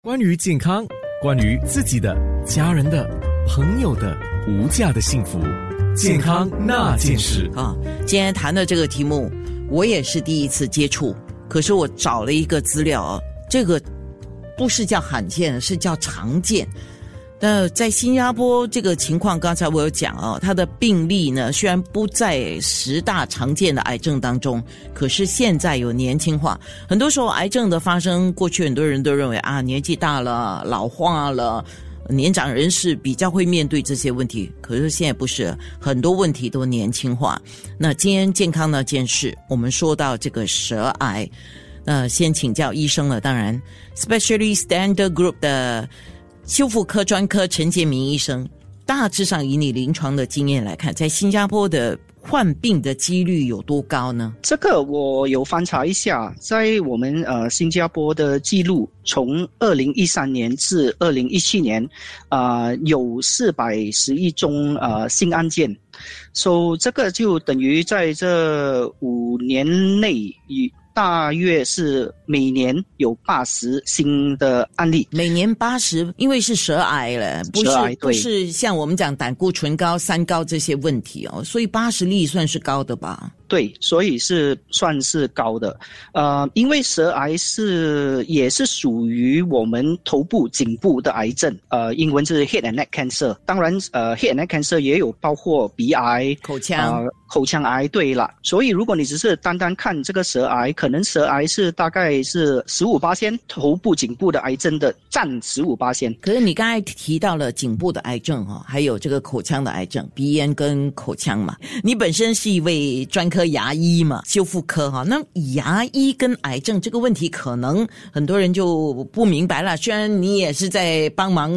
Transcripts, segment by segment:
关于健康，关于自己的、家人的、朋友的无价的幸福，健康那件事啊，今天谈的这个题目，我也是第一次接触。可是我找了一个资料啊，这个不是叫罕见，是叫常见。那在新加坡这个情况，刚才我有讲哦，它的病例呢虽然不在十大常见的癌症当中，可是现在有年轻化。很多时候癌症的发生，过去很多人都认为啊，年纪大了、老化了，年长人士比较会面对这些问题。可是现在不是，很多问题都年轻化。那今天健康那件事，我们说到这个舌癌，那先请教医生了。当然，Specially Standard Group 的。修复科专科陈杰明医生，大致上以你临床的经验来看，在新加坡的患病的几率有多高呢？这个我有翻查一下，在我们呃新加坡的记录，从二零一三年至二零一七年，啊有四百十一宗呃新案件，所以这个就等于在这五年内以。大约是每年有八十新的案例，每年八十，因为是舌癌了，不是不是像我们讲胆固醇高、三高这些问题哦，所以八十例算是高的吧。对，所以是算是高的，呃，因为舌癌是也是属于我们头部颈部的癌症，呃，英文是 head and neck cancer。当然，呃，head and neck cancer 也有包括鼻癌、口腔、口腔癌。对了，所以如果你只是单单看这个舌癌，可能舌癌是大概是十五八仙，头部颈部的癌症的占十五八仙。可是你刚才提到了颈部的癌症哦，还有这个口腔的癌症，鼻炎跟口腔嘛，你本身是一位专科。科牙医嘛，修复科哈，那牙医跟癌症这个问题，可能很多人就不明白了。虽然你也是在帮忙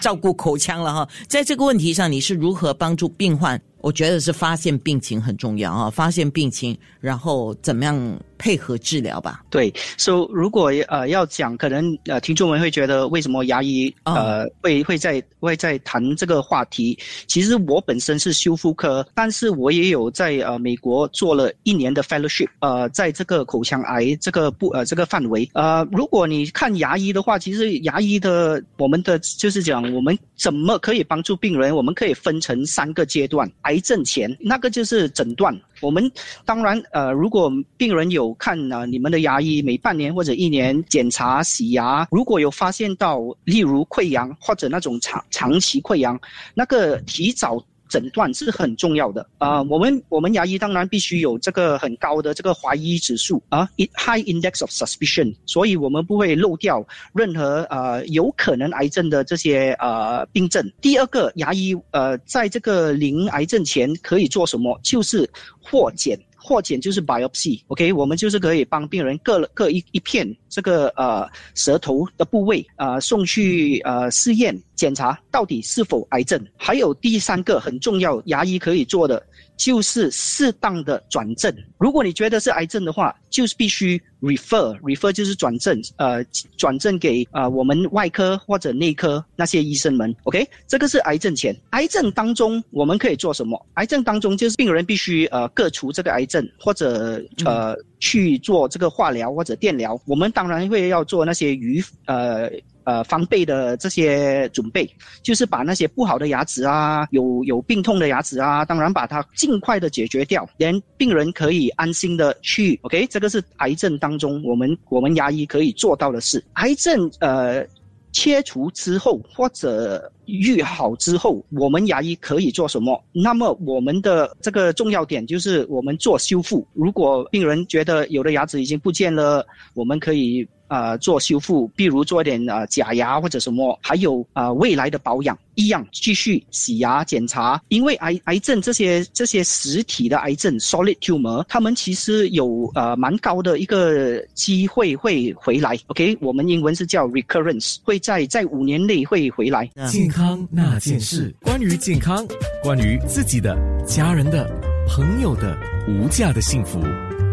照顾口腔了哈，在这个问题上，你是如何帮助病患？我觉得是发现病情很重要啊，发现病情，然后怎么样配合治疗吧。对，所以如果呃要讲，可能呃听众们会觉得为什么牙医呃会会在会在谈这个话题？其实我本身是修复科，但是我也有在呃美国做了一年的 fellowship，呃，在这个口腔癌这个不呃这个范围。呃，如果你看牙医的话，其实牙医的我们的就是讲我们怎么可以帮助病人，我们可以分成三个阶段。癌癌症前那个就是诊断。我们当然呃，如果病人有看啊，你们的牙医每半年或者一年检查洗牙，如果有发现到例如溃疡或者那种长长期溃疡，那个提早。诊断是很重要的啊，我们我们牙医当然必须有这个很高的这个怀疑指数啊，high index of suspicion，所以我们不会漏掉任何呃有可能癌症的这些呃病症。第二个，牙医呃在这个临癌症前可以做什么？就是获检。或检就是 biopsy，OK，我们就是可以帮病人各各一一片这个呃舌头的部位啊送去呃试验检查到底是否癌症。还有第三个很重要，牙医可以做的。就是适当的转正。如果你觉得是癌症的话，就是必须 refer，refer 就是转正，呃，转正给呃我们外科或者内科那些医生们。OK，这个是癌症前。癌症当中我们可以做什么？癌症当中就是病人必须呃割除这个癌症，或者呃去做这个化疗或者电疗。我们当然会要做那些预呃。呃，防备的这些准备，就是把那些不好的牙齿啊，有有病痛的牙齿啊，当然把它尽快的解决掉，连病人可以安心的去。OK，这个是癌症当中我们我们牙医可以做到的事。癌症呃切除之后或者愈好之后，我们牙医可以做什么？那么我们的这个重要点就是我们做修复。如果病人觉得有的牙齿已经不见了，我们可以。呃，做修复，比如做一点呃假牙或者什么，还有呃未来的保养，一样继续洗牙检查。因为癌癌症这些这些实体的癌症 （solid tumor），他们其实有呃蛮高的一个机会会回来。OK，我们英文是叫 recurrence，会在在五年内会回来。健康那件事，关于健康，关于自己的、家人的、朋友的无价的幸福。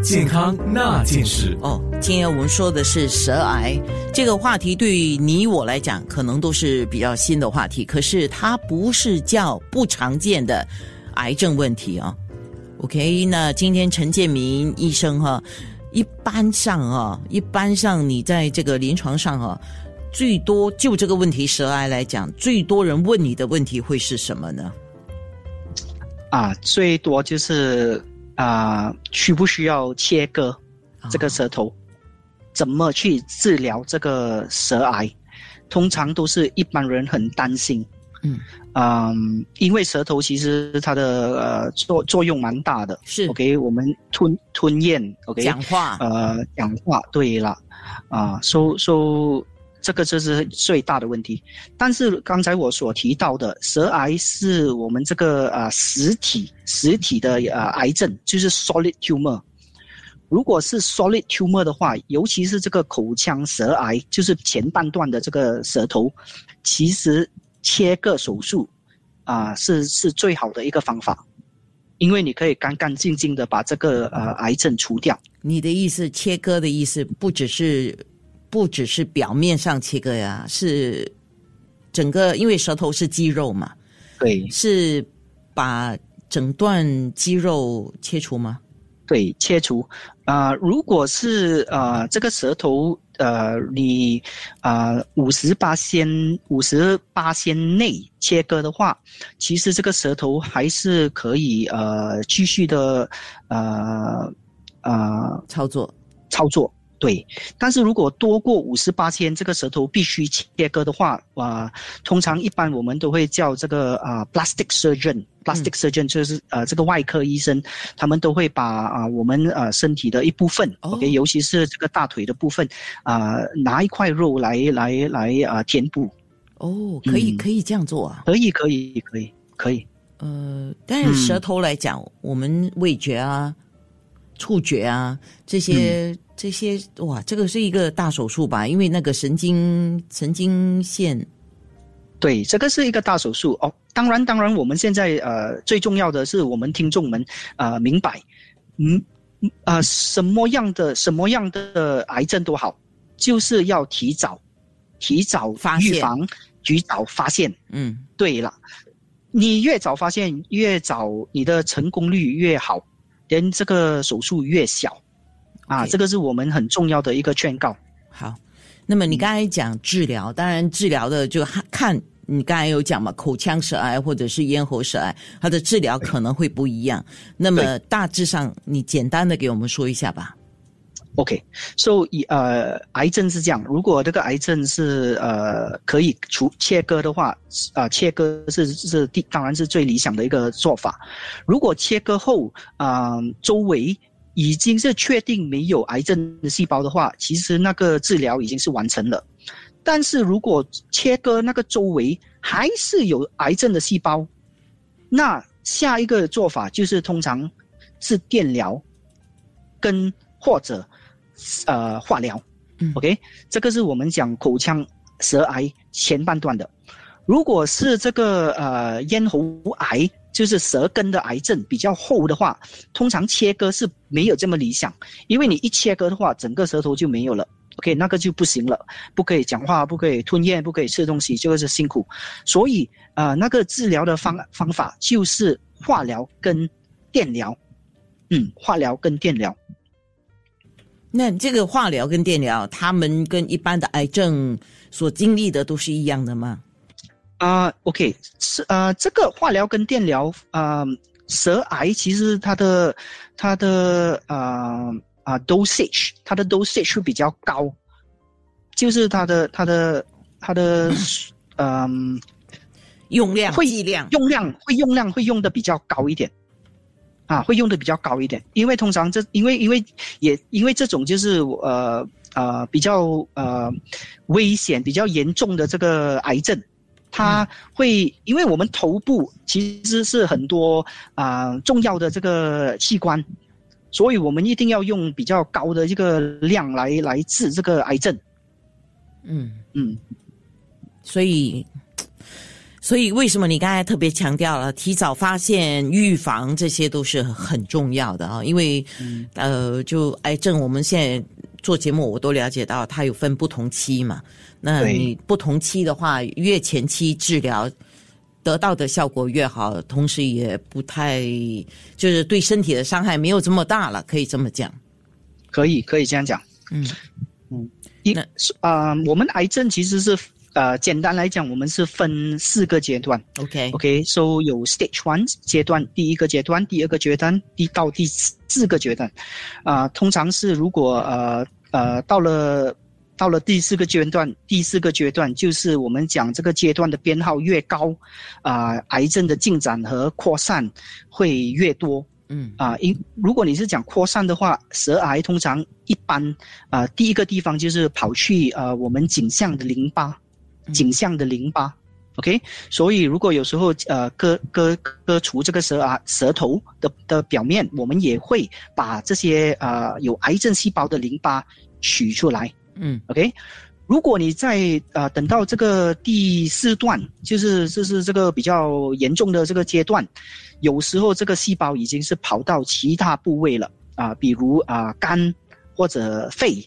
健康那件事哦，今天我们说的是舌癌这个话题，对于你我来讲，可能都是比较新的话题。可是它不是叫不常见的癌症问题啊。OK，那今天陈建明医生哈，一般上啊，一般上你在这个临床上啊。最多就这个问题，舌癌来讲，最多人问你的问题会是什么呢？啊，最多就是啊，需不需要切割这个舌头？怎么去治疗这个舌癌？通常都是一般人很担心。嗯嗯，因为舌头其实它的呃作作用蛮大的。是，OK，我们吞吞咽，OK，讲话，呃，讲话，对了，啊，说说这个就是最大的问题。但是刚才我所提到的舌癌是我们这个呃实体实体的呃癌症，就是 solid tumor。如果是 solid tumor 的话，尤其是这个口腔舌癌，就是前半段的这个舌头，其实切割手术啊是是最好的一个方法，因为你可以干干净净的把这个呃癌症除掉。你的意思，切割的意思不只是不只是表面上切割呀，是整个因为舌头是肌肉嘛，对，是把整段肌肉切除吗？对，切除，啊，如果是呃这个舌头，呃你啊五十八仙五十八仙内切割的话，其实这个舌头还是可以呃继续的呃呃操作操作。对，但是如果多过五十八天，这个舌头必须切割的话，啊，通常一般我们都会叫这个啊，plastic surgeon，plastic surgeon 就是呃这个外科医生，他们都会把啊我们呃身体的一部分，OK，尤其是这个大腿的部分，啊拿一块肉来来来啊填补。哦，可以可以这样做啊？可以可以可以可以。呃，但是舌头来讲，我们味觉啊、触觉啊这些。这些哇，这个是一个大手术吧？因为那个神经神经线，对，这个是一个大手术哦。当然，当然，我们现在呃，最重要的是我们听众们呃明白，嗯呃，什么样的什么样的癌症都好，就是要提早提早预防，及早发现。嗯，对了，你越早发现，越早你的成功率越好，连这个手术越小。啊，这个是我们很重要的一个劝告。好，那么你刚才讲治疗，当然治疗的就看你刚才有讲嘛，口腔舌癌或者是咽喉舌癌，它的治疗可能会不一样。那么大致上，你简单的给我们说一下吧。OK，so 以呃，癌症是这样，如果这个癌症是呃可以除切割的话，啊，切割是是第当然是最理想的一个做法。如果切割后啊，周围已经是确定没有癌症的细胞的话，其实那个治疗已经是完成了。但是如果切割那个周围还是有癌症的细胞，那下一个做法就是通常是电疗，跟或者呃化疗。OK，这个是我们讲口腔舌癌前半段的。如果是这个呃咽喉癌。就是舌根的癌症比较厚的话，通常切割是没有这么理想，因为你一切割的话，整个舌头就没有了。OK，那个就不行了，不可以讲话，不可以吞咽，不可以吃东西，就是辛苦。所以啊，那个治疗的方方法就是化疗跟电疗。嗯，化疗跟电疗。那这个化疗跟电疗，他们跟一般的癌症所经历的都是一样的吗？啊，OK，是呃，这个化疗跟电疗，啊，舌癌其实它的它的啊啊 dosage，它的 dosage 会比较高，就是它的它的它的嗯用量会量用量会用量会用的比较高一点，啊，会用的比较高一点，因为通常这因为因为也因为这种就是呃呃比较呃危险比较严重的这个癌症。它会，因为我们头部其实是很多啊重要的这个器官，所以我们一定要用比较高的这个量来来治这个癌症。嗯嗯，所以，所以为什么你刚才特别强调了提早发现、预防，这些都是很重要的啊？因为，呃，就癌症，我们现在做节目，我都了解到它有分不同期嘛。那你不同期的话，越前期治疗得到的效果越好，同时也不太就是对身体的伤害没有这么大了，可以这么讲。可以，可以这样讲。嗯嗯，因啊，我们癌症其实是呃，简单来讲，我们是分四个阶段。OK，OK，so 有 stage one 阶段，第一个阶段，第二个阶段，第到第四个阶段，啊，通常是如果呃呃到了到了第四个阶段，第四个阶段就是我们讲这个阶段的编号越高，啊，癌症的进展和扩散会越多。嗯啊，因如果你是讲扩散的话，舌癌通常一般啊，第一个地方就是跑去呃我们颈项的淋巴，颈项的淋巴，OK，所以如果有时候呃割割割除这个舌啊舌头的的表面，我们也会把这些呃有癌症细胞的淋巴取出来，嗯，OK。如果你在呃等到这个第四段，就是就是这个比较严重的这个阶段，有时候这个细胞已经是跑到其他部位了啊，比如啊肝或者肺，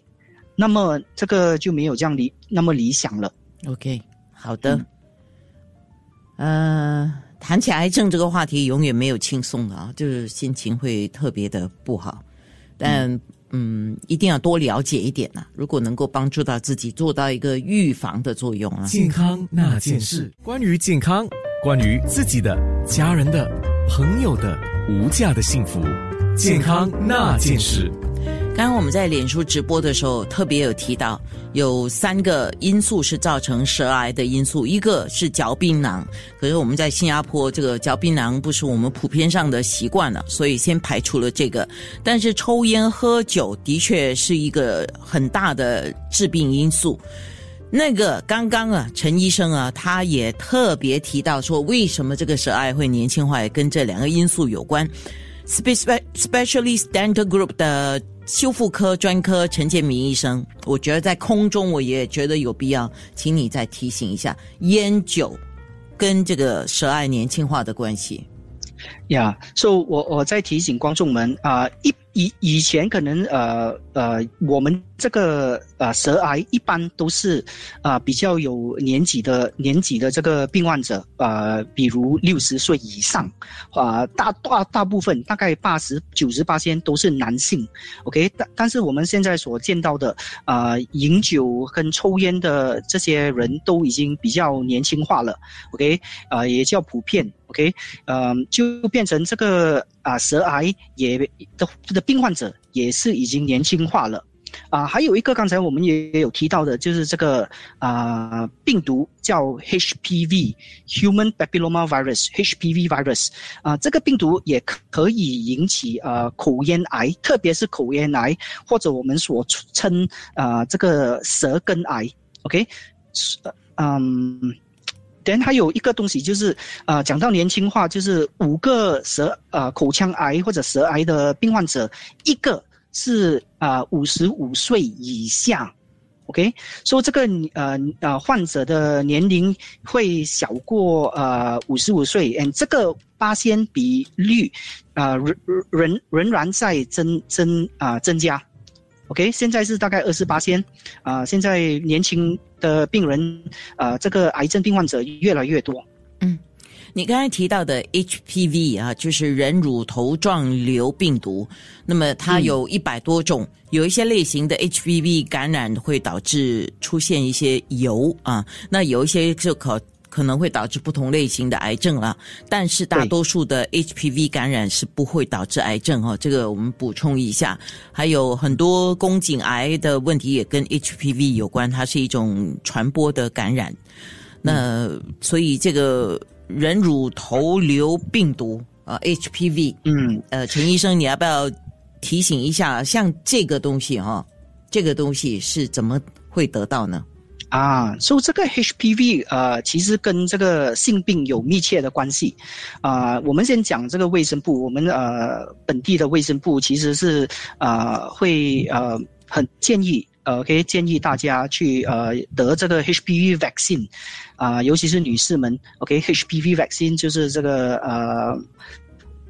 那么这个就没有这样理那么理想了。OK，好的。嗯，谈起癌症这个话题，永远没有轻松的啊，就是心情会特别的不好，但。嗯，一定要多了解一点呐。如果能够帮助到自己，做到一个预防的作用啊。健康那件事，关于健康，关于自己的、家人的、朋友的无价的幸福，健康那件事。刚刚我们在脸书直播的时候，特别有提到有三个因素是造成舌癌的因素，一个是嚼槟榔，可是我们在新加坡这个嚼槟榔不是我们普遍上的习惯了，所以先排除了这个。但是抽烟喝酒的确是一个很大的致病因素。那个刚刚啊，陈医生啊，他也特别提到说，为什么这个舌癌会年轻化，跟这两个因素有关。Specially Standard Group 的。修复科专科陈建明医生，我觉得在空中我也觉得有必要，请你再提醒一下烟酒跟这个舌癌年轻化的关系。呀，所以我我在提醒观众们啊，一。以以前可能呃呃，我们这个呃舌癌一般都是啊比较有年纪的年纪的这个病患者啊，比如六十岁以上啊，大大大部分大概八十九十八先都是男性，OK，但但是我们现在所见到的啊饮酒跟抽烟的这些人都已经比较年轻化了，OK，啊也叫普遍，OK，嗯就变成这个。啊，舌癌也的的病患者也是已经年轻化了，啊，还有一个刚才我们也有提到的，就是这个啊病毒叫 HPV（Human Papilloma Virus，HPV virus） 啊，这个病毒也可以引起啊口咽癌，特别是口咽癌或者我们所称啊这个舌根癌，OK，嗯。等还有一个东西就是，呃，讲到年轻化，就是五个舌呃口腔癌或者舌癌的病患者，一个是啊五十五岁以下，OK，说这个呃呃患者的年龄会小过呃五十五岁，嗯，这个八仙比率啊仍仍仍然在增增啊增加。OK，现在是大概二十八仙，啊，现在年轻的病人，啊，这个癌症病患者越来越多。嗯，你刚才提到的 HPV 啊，就是人乳头状瘤病毒，那么它有一百多种，有一些类型的 HPV 感染会导致出现一些疣啊，那有一些就可。可能会导致不同类型的癌症了，但是大多数的 HPV 感染是不会导致癌症哦。这个我们补充一下，还有很多宫颈癌的问题也跟 HPV 有关，它是一种传播的感染。那所以这个人乳头瘤病毒啊，HPV，嗯，呃，陈医生，你要不要提醒一下，像这个东西哈，这个东西是怎么会得到呢？啊，所以这个 HPV 呃，其实跟这个性病有密切的关系。啊，我们先讲这个卫生部，我们呃本地的卫生部其实是呃会呃很建议呃可以建议大家去呃得这个 HPV vaccine，啊，尤其是女士们，OK，HPV vaccine 就是这个呃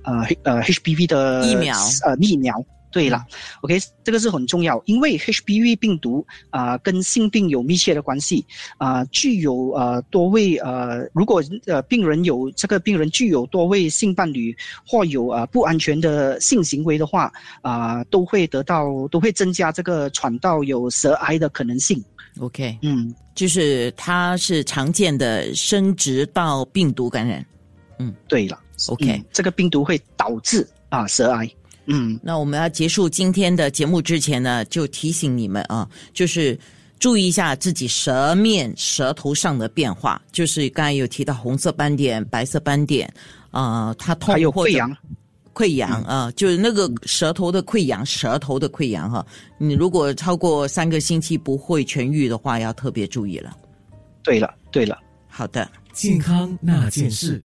呃呃 HPV 的疫苗呃疫苗。对了，OK，这个是很重要，因为 HPV 病毒啊跟性病有密切的关系啊，具有呃多位呃，如果呃病人有这个病人具有多位性伴侣或有啊不安全的性行为的话啊，都会得到都会增加这个传到有舌癌的可能性。OK，嗯，就是它是常见的生殖道病毒感染。嗯，对了，OK，嗯这个病毒会导致啊舌癌。嗯，那我们要结束今天的节目之前呢，就提醒你们啊，就是注意一下自己舌面、舌头上的变化。就是刚才有提到红色斑点、白色斑点，啊、它痛还有或者溃疡。溃疡啊、就是那个舌头的溃疡，舌头的溃疡哈。你如果超过三个星期不会痊愈的话，要特别注意了。对了，对了。好的。健康那件事。